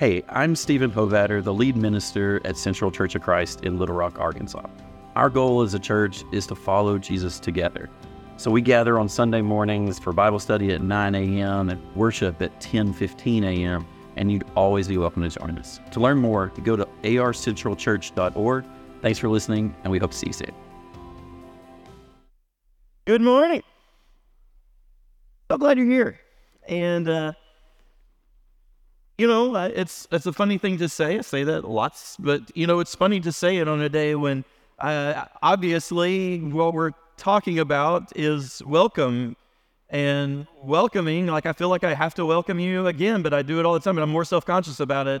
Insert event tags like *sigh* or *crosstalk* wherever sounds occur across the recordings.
Hey, I'm Stephen Hovatter, the lead minister at Central Church of Christ in Little Rock, Arkansas. Our goal as a church is to follow Jesus together. So we gather on Sunday mornings for Bible study at 9 a.m. and worship at 10:15 a.m. And you'd always be welcome to join us. To learn more, go to arcentralchurch.org. Thanks for listening, and we hope to see you soon. Good morning. So glad you're here. And uh, you know, it's it's a funny thing to say. I say that lots, but you know, it's funny to say it on a day when uh, obviously what we're talking about is welcome and welcoming. Like I feel like I have to welcome you again, but I do it all the time, and I'm more self conscious about it.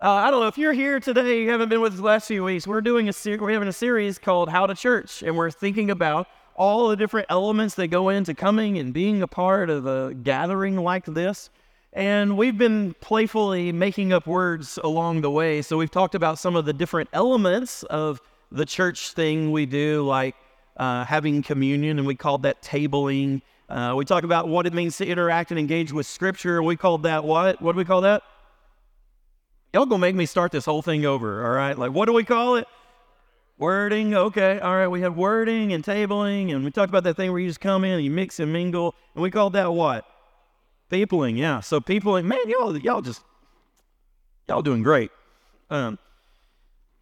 Uh, I don't know if you're here today, you haven't been with us the last few weeks. We're doing a ser- we're having a series called How to Church, and we're thinking about all the different elements that go into coming and being a part of a gathering like this. And we've been playfully making up words along the way. So we've talked about some of the different elements of the church thing we do, like uh, having communion, and we called that tabling. Uh, we talk about what it means to interact and engage with Scripture, we called that what? What do we call that? Y'all gonna make me start this whole thing over, all right? Like, what do we call it? Wording, okay, all right. We have wording and tabling, and we talked about that thing where you just come in and you mix and mingle, and we called that what? Peopling, yeah. So peopling, man, y'all, y'all just, y'all doing great. Um,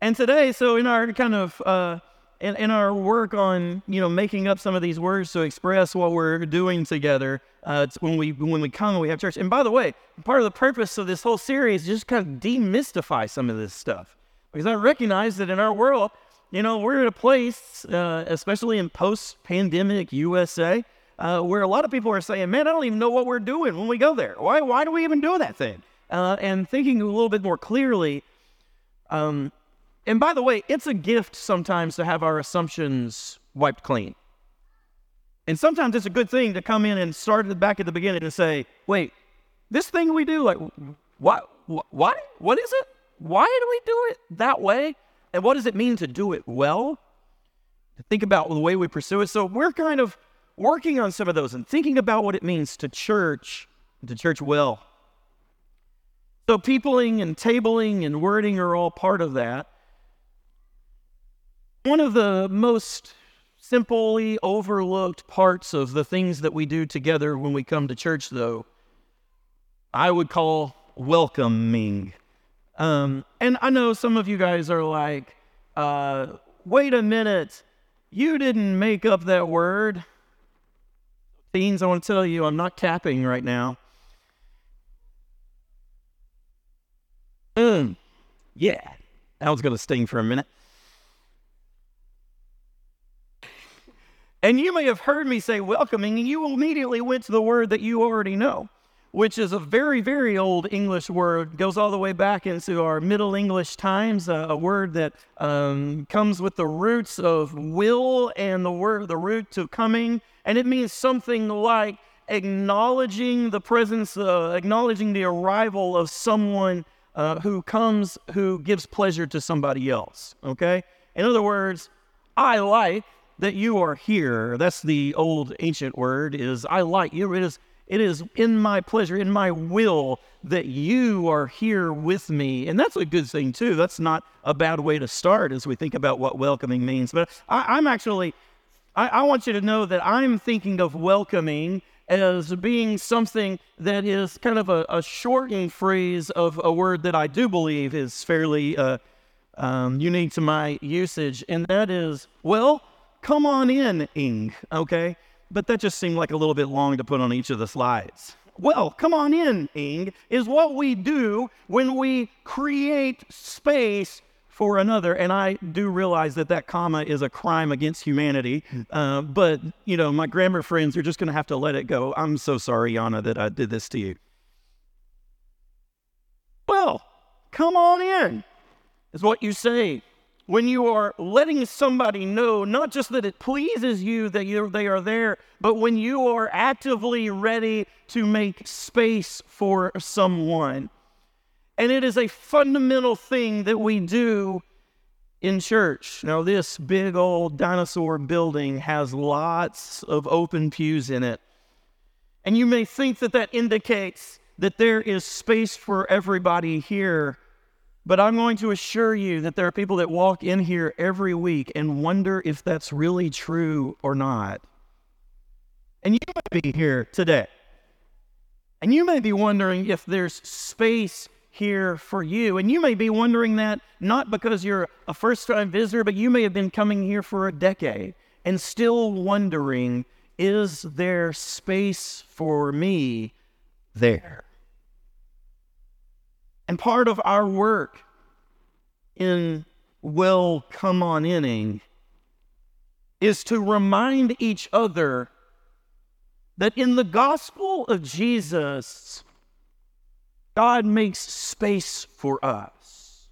and today, so in our kind of, uh, in, in our work on, you know, making up some of these words to express what we're doing together, uh, when we when we come and we have church. And by the way, part of the purpose of this whole series is just kind of demystify some of this stuff, because I recognize that in our world, you know, we're in a place, uh, especially in post-pandemic USA, uh, where a lot of people are saying, man, I don't even know what we're doing when we go there. Why, why do we even do that thing? Uh, and thinking a little bit more clearly. Um, and by the way, it's a gift sometimes to have our assumptions wiped clean. And sometimes it's a good thing to come in and start at the back at the beginning and say, wait, this thing we do, like, what, what, what is it? Why do we do it that way? And what does it mean to do it well? To think about the way we pursue it. So we're kind of working on some of those and thinking about what it means to church, to church well. So, peopling and tabling and wording are all part of that. One of the most simply overlooked parts of the things that we do together when we come to church, though, I would call welcoming. Um, and I know some of you guys are like, uh, wait a minute, you didn't make up that word. Teens, I want to tell you, I'm not capping right now. Mm, yeah, that was going to sting for a minute. And you may have heard me say welcoming, and you immediately went to the word that you already know, which is a very, very old English word, goes all the way back into our Middle English times, uh, a word that um, comes with the roots of will and the word, the root to coming and it means something like acknowledging the presence, uh, acknowledging the arrival of someone uh, who comes, who gives pleasure to somebody else. Okay? In other words, I like that you are here. That's the old ancient word is I like you. It is it is in my pleasure, in my will that you are here with me. And that's a good thing too. That's not a bad way to start as we think about what welcoming means. But I, I'm actually I, I want you to know that I'm thinking of welcoming as being something that is kind of a, a shortened phrase of a word that I do believe is fairly uh, um, unique to my usage, and that is, well, come on in, ing, okay? But that just seemed like a little bit long to put on each of the slides. Well, come on in, ing, is what we do when we create space for another. And I do realize that that comma is a crime against humanity. Uh, but, you know, my grammar friends are just going to have to let it go. I'm so sorry, Yana, that I did this to you. Well, come on in, is what you say. When you are letting somebody know, not just that it pleases you that they are there, but when you are actively ready to make space for someone. And it is a fundamental thing that we do in church. Now, this big old dinosaur building has lots of open pews in it. And you may think that that indicates that there is space for everybody here. But I'm going to assure you that there are people that walk in here every week and wonder if that's really true or not. And you might be here today. And you may be wondering if there's space here for you. And you may be wondering that not because you're a first time visitor, but you may have been coming here for a decade and still wondering is there space for me there? And part of our work in Well Come On Inning is to remind each other that in the gospel of Jesus, God makes space for us.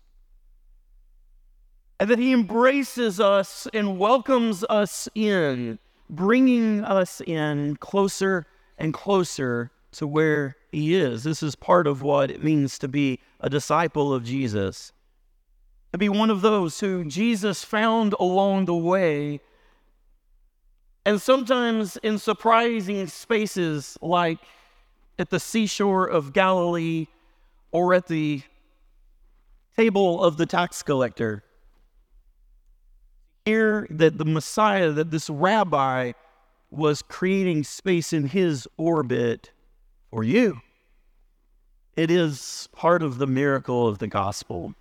And that He embraces us and welcomes us in, bringing us in closer and closer to where He is. This is part of what it means to be a disciple of Jesus, to be one of those who Jesus found along the way and sometimes in surprising spaces like at the seashore of Galilee or at the table of the tax collector. Hear that the Messiah, that this rabbi was creating space in his orbit for you. It is part of the miracle of the gospel.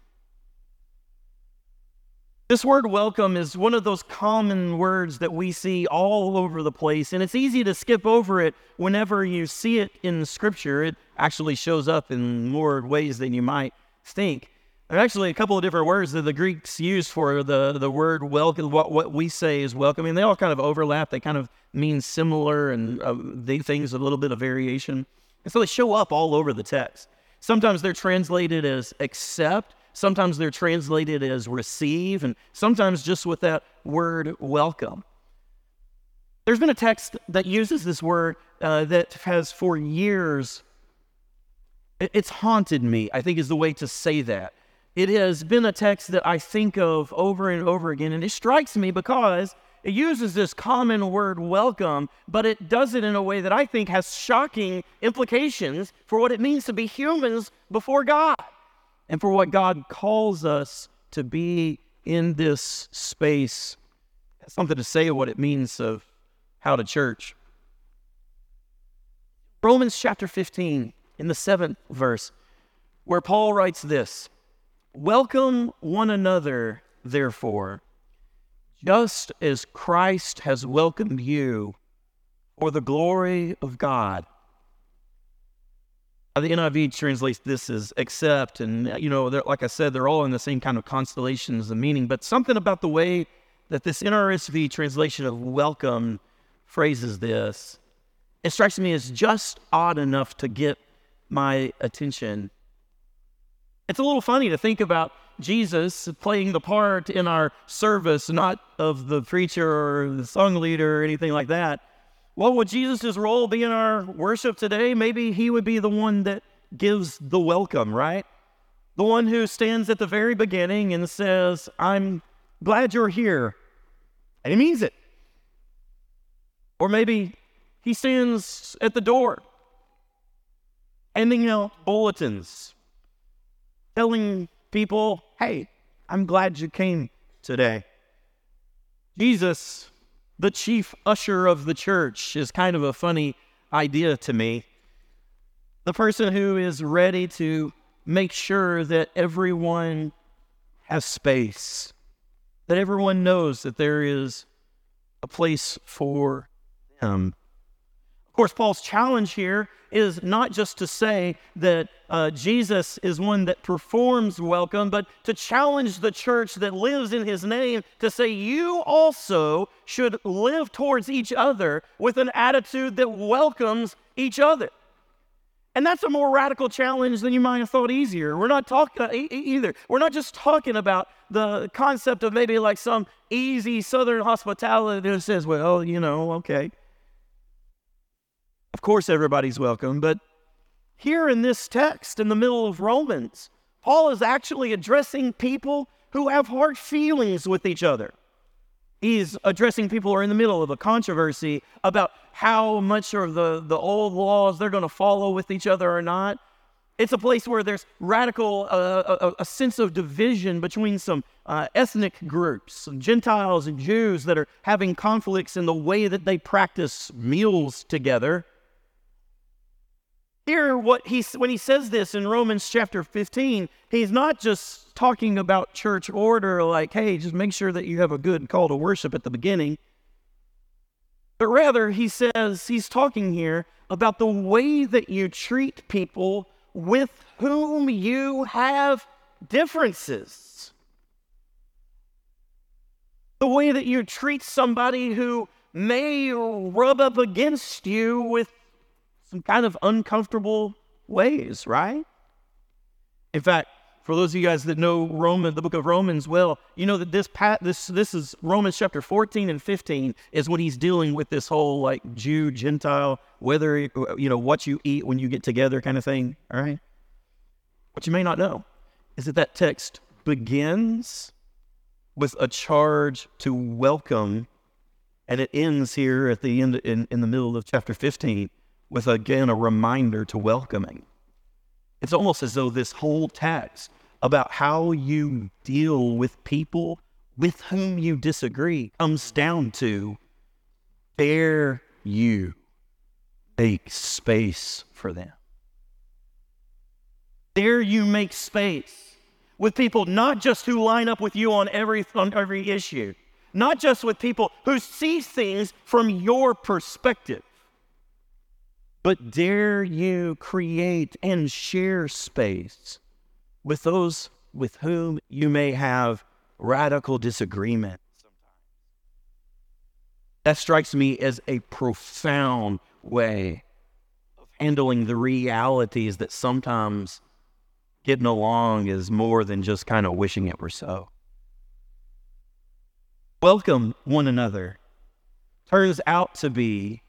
This word welcome is one of those common words that we see all over the place, and it's easy to skip over it whenever you see it in Scripture. It actually shows up in more ways than you might think. There are actually a couple of different words that the Greeks use for the, the word welcome, what, what we say is welcome. Mean, they all kind of overlap, they kind of mean similar, and uh, they things a little bit of variation. And so they show up all over the text. Sometimes they're translated as accept, Sometimes they're translated as receive, and sometimes just with that word welcome. There's been a text that uses this word uh, that has for years, it's haunted me, I think is the way to say that. It has been a text that I think of over and over again, and it strikes me because it uses this common word welcome, but it does it in a way that I think has shocking implications for what it means to be humans before God and for what God calls us to be in this space. Something to say of what it means of how to church. Romans chapter 15, in the seventh verse, where Paul writes this Welcome one another, therefore, just as Christ has welcomed you for the glory of God. The NIV translates this as accept, and you know, like I said, they're all in the same kind of constellations of meaning. But something about the way that this NRSV translation of welcome phrases this, it strikes me as just odd enough to get my attention. It's a little funny to think about Jesus playing the part in our service, not of the preacher or the song leader or anything like that, what would Jesus' role be in our worship today? Maybe he would be the one that gives the welcome, right? The one who stands at the very beginning and says, I'm glad you're here. And he means it. Or maybe he stands at the door, handing out bulletins, telling people, hey, I'm glad you came today. Jesus the chief usher of the church is kind of a funny idea to me. The person who is ready to make sure that everyone has space, that everyone knows that there is a place for them. Of course, Paul's challenge here is not just to say that uh, Jesus is one that performs welcome, but to challenge the church that lives in his name to say, you also should live towards each other with an attitude that welcomes each other. And that's a more radical challenge than you might have thought easier. We're not talking uh, either. We're not just talking about the concept of maybe like some easy southern hospitality that says, well, you know, okay. Of course, everybody's welcome, but here in this text, in the middle of Romans, Paul is actually addressing people who have hard feelings with each other. He's addressing people who are in the middle of a controversy about how much of the, the old laws they're going to follow with each other or not. It's a place where there's radical, uh, a, a, sense of division between some uh, ethnic groups, some Gentiles and Jews that are having conflicts in the way that they practice meals together. Here, what he, when he says this in Romans chapter 15, he's not just talking about church order, like, hey, just make sure that you have a good call to worship at the beginning. But rather, he says, he's talking here about the way that you treat people with whom you have differences. The way that you treat somebody who may rub up against you with some kind of uncomfortable ways, right? In fact, for those of you guys that know Roman, the book of Romans well, you know that this pat this this is Romans chapter 14 and 15 is when he's dealing with this whole like Jew Gentile whether you know what you eat when you get together kind of thing. All right. What you may not know is that that text begins with a charge to welcome, and it ends here at the end in, in the middle of chapter 15 with again a reminder to welcoming. It's almost as though this whole text about how you deal with people with whom you disagree comes down to dare you make space for them. Dare you make space with people not just who line up with you on every, on every issue, not just with people who see things from your perspective, but dare you create and share space with those with whom you may have radical disagreement. That strikes me as a profound way of handling the realities that sometimes getting along is more than just kind of wishing it were so. Welcome one another turns out to be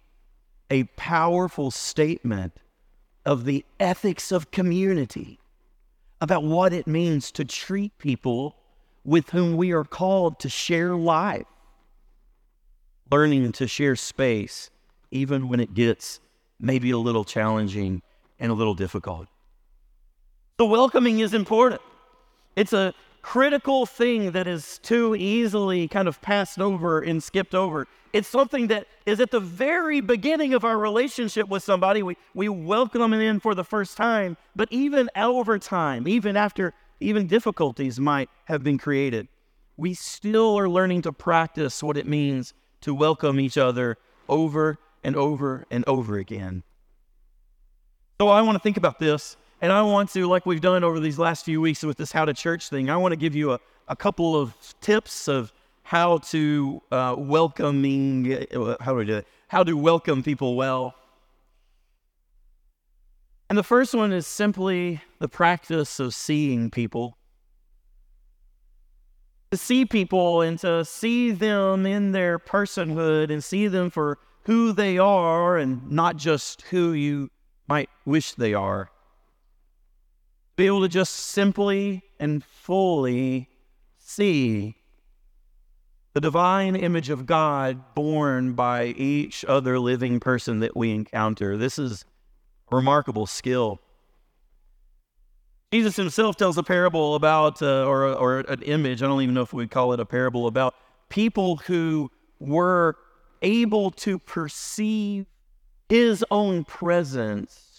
a powerful statement of the ethics of community, about what it means to treat people with whom we are called to share life, learning to share space, even when it gets maybe a little challenging and a little difficult. The welcoming is important. It's a critical thing that is too easily kind of passed over and skipped over. It's something that is at the very beginning of our relationship with somebody. We, we welcome them in for the first time, but even over time, even after even difficulties might have been created, we still are learning to practice what it means to welcome each other over and over and over again. So I want to think about this, and I want to, like we've done over these last few weeks with this How to Church thing, I want to give you a, a couple of tips of how to uh, welcoming, uh, how do we do it? How to welcome people well. And the first one is simply the practice of seeing people. To see people and to see them in their personhood and see them for who they are and not just who you might wish they are. Be able to just simply and fully see the divine image of God born by each other living person that we encounter. This is remarkable skill. Jesus himself tells a parable about, uh, or, or an image, I don't even know if we'd call it a parable, about people who were able to perceive his own presence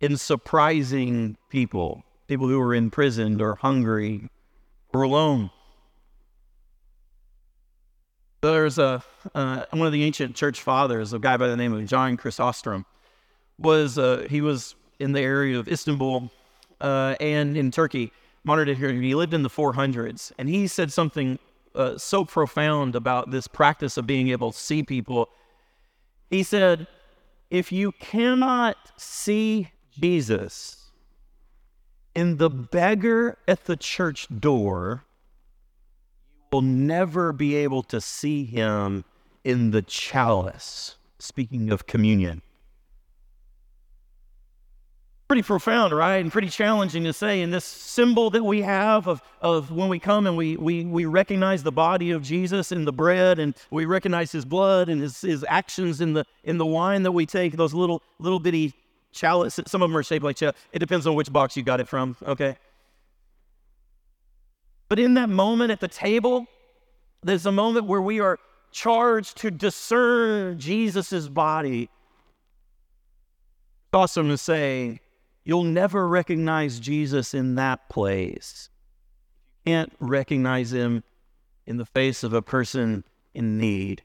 in surprising people, people who were imprisoned or hungry or alone. There's a uh, one of the ancient church fathers, a guy by the name of John Chrysostom, was uh, he was in the area of Istanbul uh, and in Turkey, modern day. He lived in the 400s, and he said something uh, so profound about this practice of being able to see people. He said, "If you cannot see Jesus in the beggar at the church door." will never be able to see him in the chalice. Speaking of communion. Pretty profound, right? And pretty challenging to say. And this symbol that we have of, of when we come and we, we, we recognize the body of Jesus in the bread and we recognize his blood and his, his actions in the, in the wine that we take, those little, little bitty chalice. Some of them are shaped like chalice. It depends on which box you got it from, okay? But in that moment at the table, there's a moment where we are charged to discern Jesus' body. Awesome to say, you'll never recognize Jesus in that place. You can't recognize him in the face of a person in need.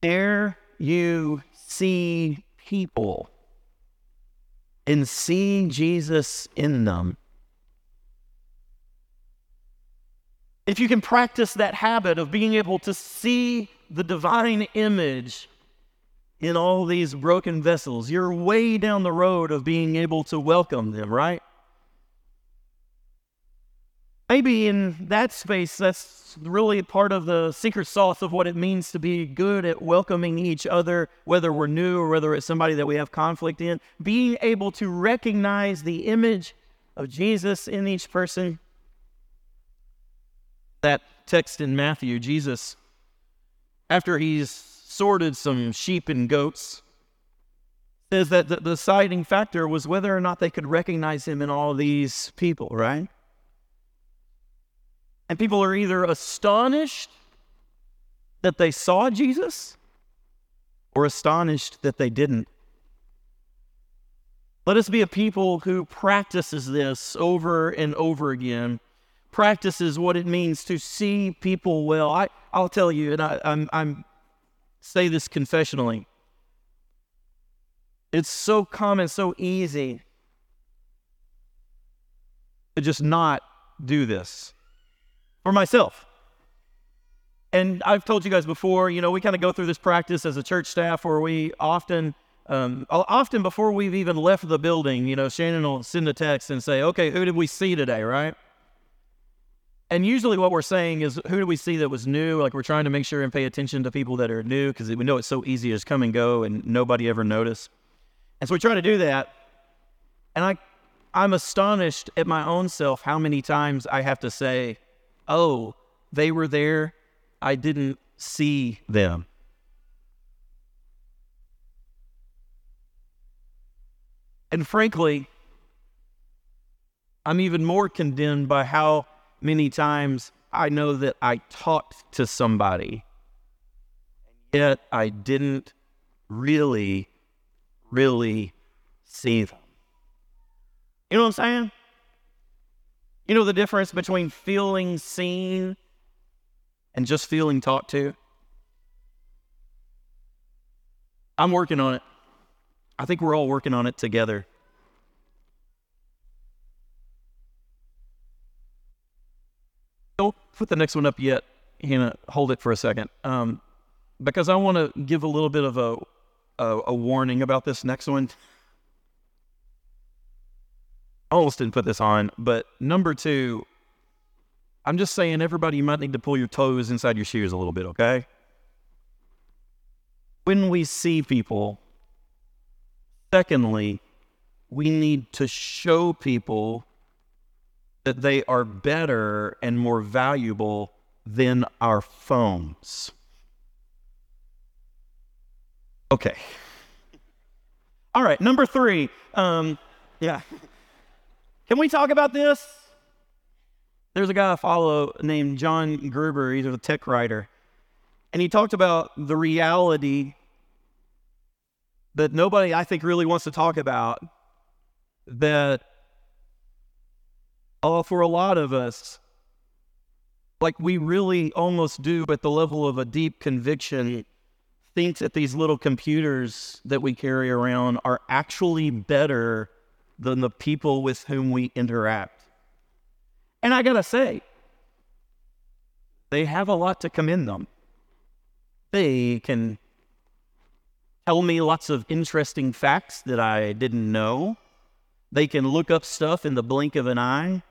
There you see people and see Jesus in them. if you can practice that habit of being able to see the divine image in all these broken vessels, you're way down the road of being able to welcome them, right? Maybe in that space, that's really part of the secret sauce of what it means to be good at welcoming each other, whether we're new or whether it's somebody that we have conflict in. Being able to recognize the image of Jesus in each person that text in Matthew, Jesus, after he's sorted some sheep and goats, says that the deciding factor was whether or not they could recognize him in all these people, right? And people are either astonished that they saw Jesus or astonished that they didn't. Let us be a people who practices this over and over again practices what it means to see people well. I, I'll tell you, and I, I'm, I'm say this confessionally. It's so common, so easy to just not do this for myself. And I've told you guys before, you know, we kind of go through this practice as a church staff where we often, um, often before we've even left the building, you know, Shannon will send a text and say, okay, who did we see today, right? And usually, what we're saying is, who do we see that was new? Like, we're trying to make sure and pay attention to people that are new because we know it's so easy to just come and go and nobody ever notice. And so we try to do that. And I, I'm astonished at my own self how many times I have to say, oh, they were there. I didn't see them. And frankly, I'm even more condemned by how many times I know that I talked to somebody, yet I didn't really, really see them. You know what I'm saying? You know the difference between feeling seen and just feeling talked to? I'm working on it. I think we're all working on it together. don't put the next one up yet. Hannah, hold it for a second, um, because I want to give a little bit of a, a, a warning about this next one. Almost didn't put this on, but number two, I'm just saying, everybody, you might need to pull your toes inside your shoes a little bit, okay? When we see people, secondly, we need to show people that they are better and more valuable than our phones. Okay. All right, number three. Um, yeah. Can we talk about this? There's a guy I follow named John Gruber. He's a tech writer. And he talked about the reality that nobody, I think, really wants to talk about that Oh, for a lot of us, like we really almost do at the level of a deep conviction, think that these little computers that we carry around are actually better than the people with whom we interact. And I gotta say, they have a lot to commend them. They can tell me lots of interesting facts that I didn't know. They can look up stuff in the blink of an eye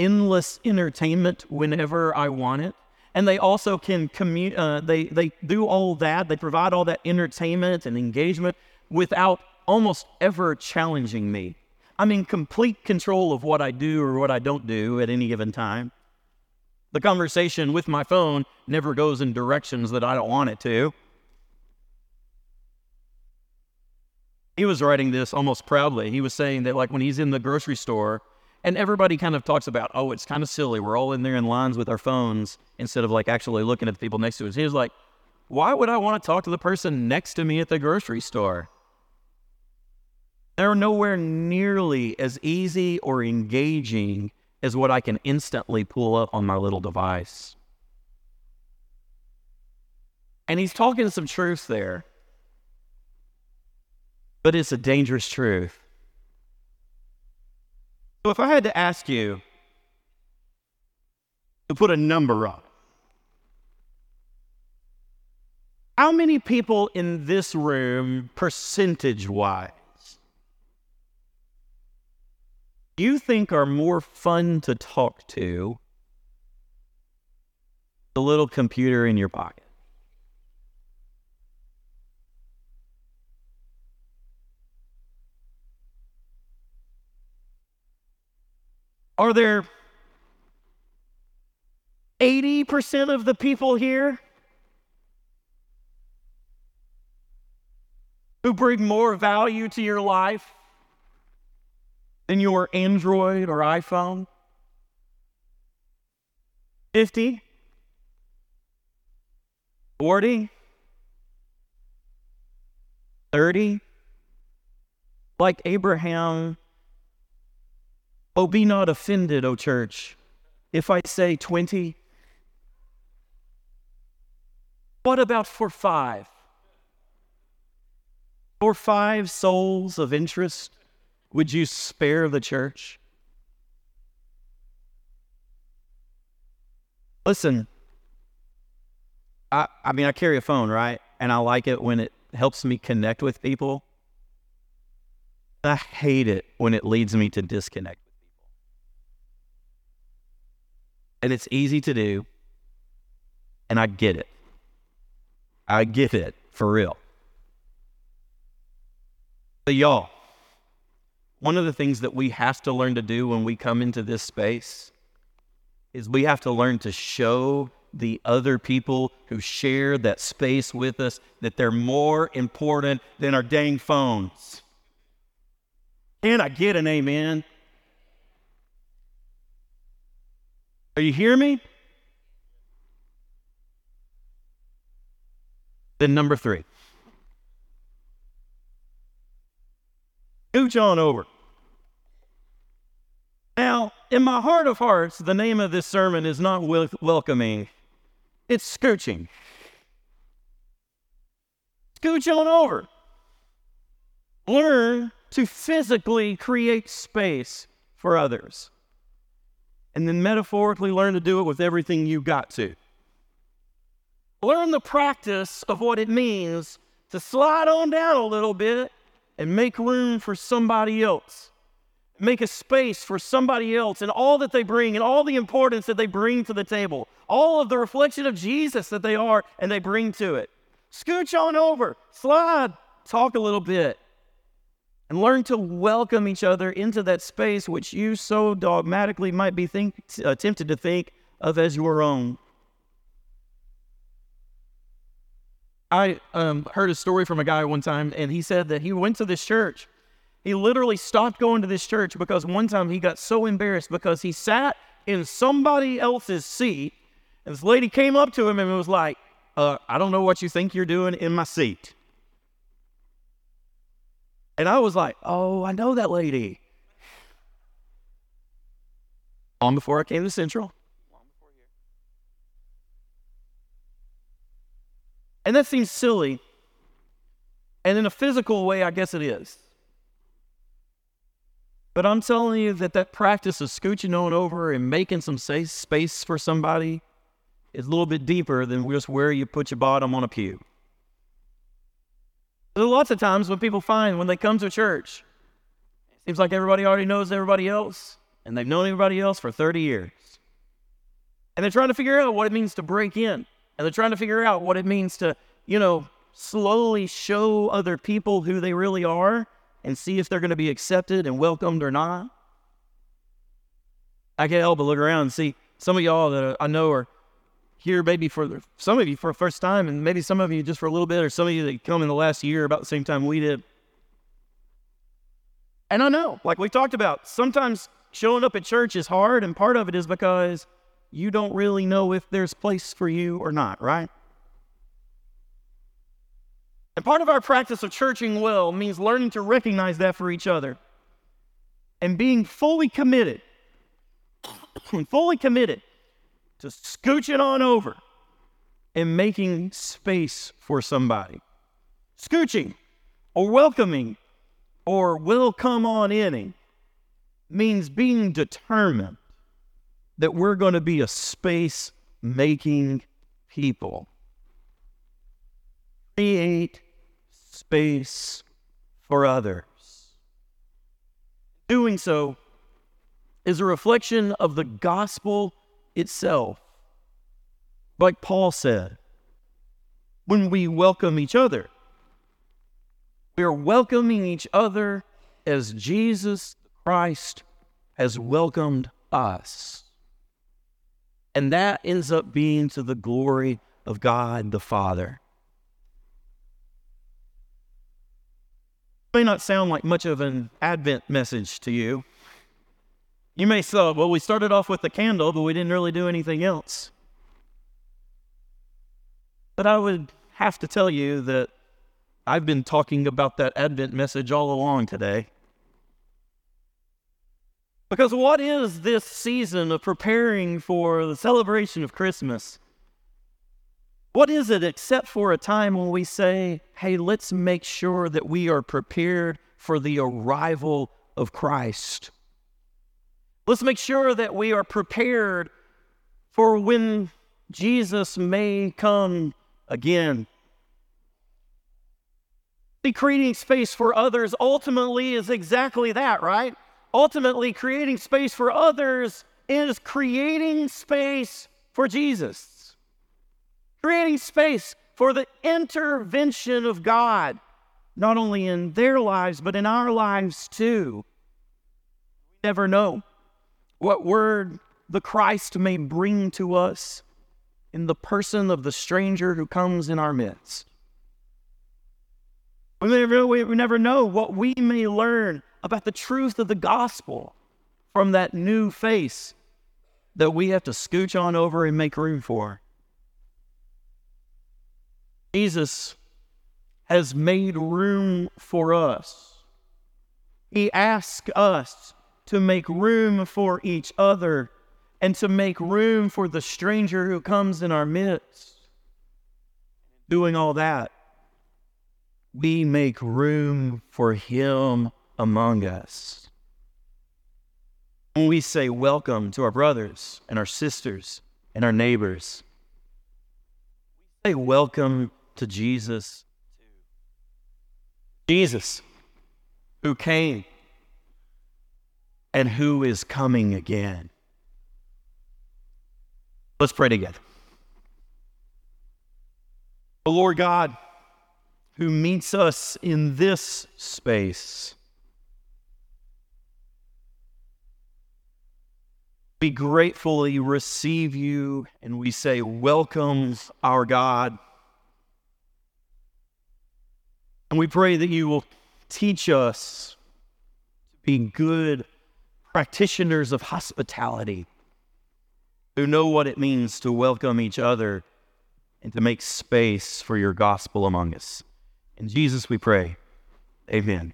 endless entertainment whenever I want it. And they also can commute, uh, they, they do all that, they provide all that entertainment and engagement without almost ever challenging me. I'm in complete control of what I do or what I don't do at any given time. The conversation with my phone never goes in directions that I don't want it to. He was writing this almost proudly. He was saying that, like, when he's in the grocery store, and everybody kind of talks about, oh, it's kind of silly. We're all in there in lines with our phones instead of like actually looking at the people next to us. He was like, why would I want to talk to the person next to me at the grocery store? They're nowhere nearly as easy or engaging as what I can instantly pull up on my little device. And he's talking some truth there, but it's a dangerous truth. So if I had to ask you to put a number up, how many people in this room, percentage wise, you think are more fun to talk to the little computer in your pocket? Are there 80% of the people here who bring more value to your life than your Android or iPhone? 50? 40? 30? Like Abraham Oh, be not offended, O church, if I say 20. What about for five? For five souls of interest, would you spare the church? Listen, I, I mean, I carry a phone, right? And I like it when it helps me connect with people. I hate it when it leads me to disconnect. With people. And it's easy to do. And I get it. I get it for real. But y'all, one of the things that we have to learn to do when we come into this space is we have to learn to show the other people who share that space with us that they're more important than our dang phones. Can I get an amen? Are you hear me? Then number three. Scooch on over. Now, in my heart of hearts, the name of this sermon is not wel- welcoming, it's scooching. Scooch on over. Learn to physically create space for others and then metaphorically learn to do it with everything you got to. Learn the practice of what it means to slide on down a little bit and make room for somebody else. Make a space for somebody else and all that they bring and all the importance that they bring to the table, all of the reflection of Jesus that they are and they bring to it. Scooch on over, slide, talk a little bit and learn to welcome each other into that space which you so dogmatically might be think, uh, tempted to think of as your own. I um, heard a story from a guy one time, and he said that he went to this church. He literally stopped going to this church because one time he got so embarrassed because he sat in somebody else's seat, and this lady came up to him and was like, uh, I don't know what you think you're doing in my seat. And I was like, oh, I know that lady. Long before I came to Central. And that seems silly. And in a physical way, I guess it is. But I'm telling you that that practice of scooching on over and making some space for somebody is a little bit deeper than just where you put your bottom on a pew. There are lots of times when people find when they come to church, it seems like everybody already knows everybody else, and they've known everybody else for 30 years. And they're trying to figure out what it means to break in, and they're trying to figure out what it means to, you know, slowly show other people who they really are and see if they're going to be accepted and welcomed or not. I can't help but look around and see some of y'all that I know are here maybe for the, some of you for the first time, and maybe some of you just for a little bit, or some of you that come in the last year about the same time we did. And I know, like we talked about, sometimes showing up at church is hard, and part of it is because you don't really know if there's place for you or not, right? And part of our practice of churching well means learning to recognize that for each other and being fully committed, *coughs* fully committed to scooching on over and making space for somebody. Scooching or welcoming or will come on inning means being determined that we're going to be a space making people. Create space for others. Doing so is a reflection of the gospel itself. Like Paul said, when we welcome each other, we are welcoming each other as Jesus Christ has welcomed us. And that ends up being to the glory of God the Father. It may not sound like much of an Advent message to you. You may say, well, we started off with the candle, but we didn't really do anything else. But I would have to tell you that I've been talking about that Advent message all along today. Because what is this season of preparing for the celebration of Christmas? What is it except for a time when we say, hey, let's make sure that we are prepared for the arrival of Christ? Let's make sure that we are prepared for when Jesus may come again. Creating space for others ultimately is exactly that, right? Ultimately creating space for others is creating space for Jesus, creating space for the intervention of God, not only in their lives, but in our lives too. We never know what word the Christ may bring to us in the person of the stranger who comes in our midst. We never, know what we may learn about the truth of the gospel from that new face that we have to scooch on over and make room for. Jesus has made room for us. He asks us to make room for each other and to make room for the stranger who comes in our midst. Doing all that, we make room for him among us. When we say welcome to our brothers and our sisters and our neighbors, we say welcome to Jesus. Jesus, who came and who is coming again. Let's pray together. The Lord God, who meets us in this space, we gratefully receive you and we say, Welcome, our God. And we pray that you will teach us to be good practitioners of hospitality who know what it means to welcome each other and to make space for your gospel among us. In Jesus we pray. Amen.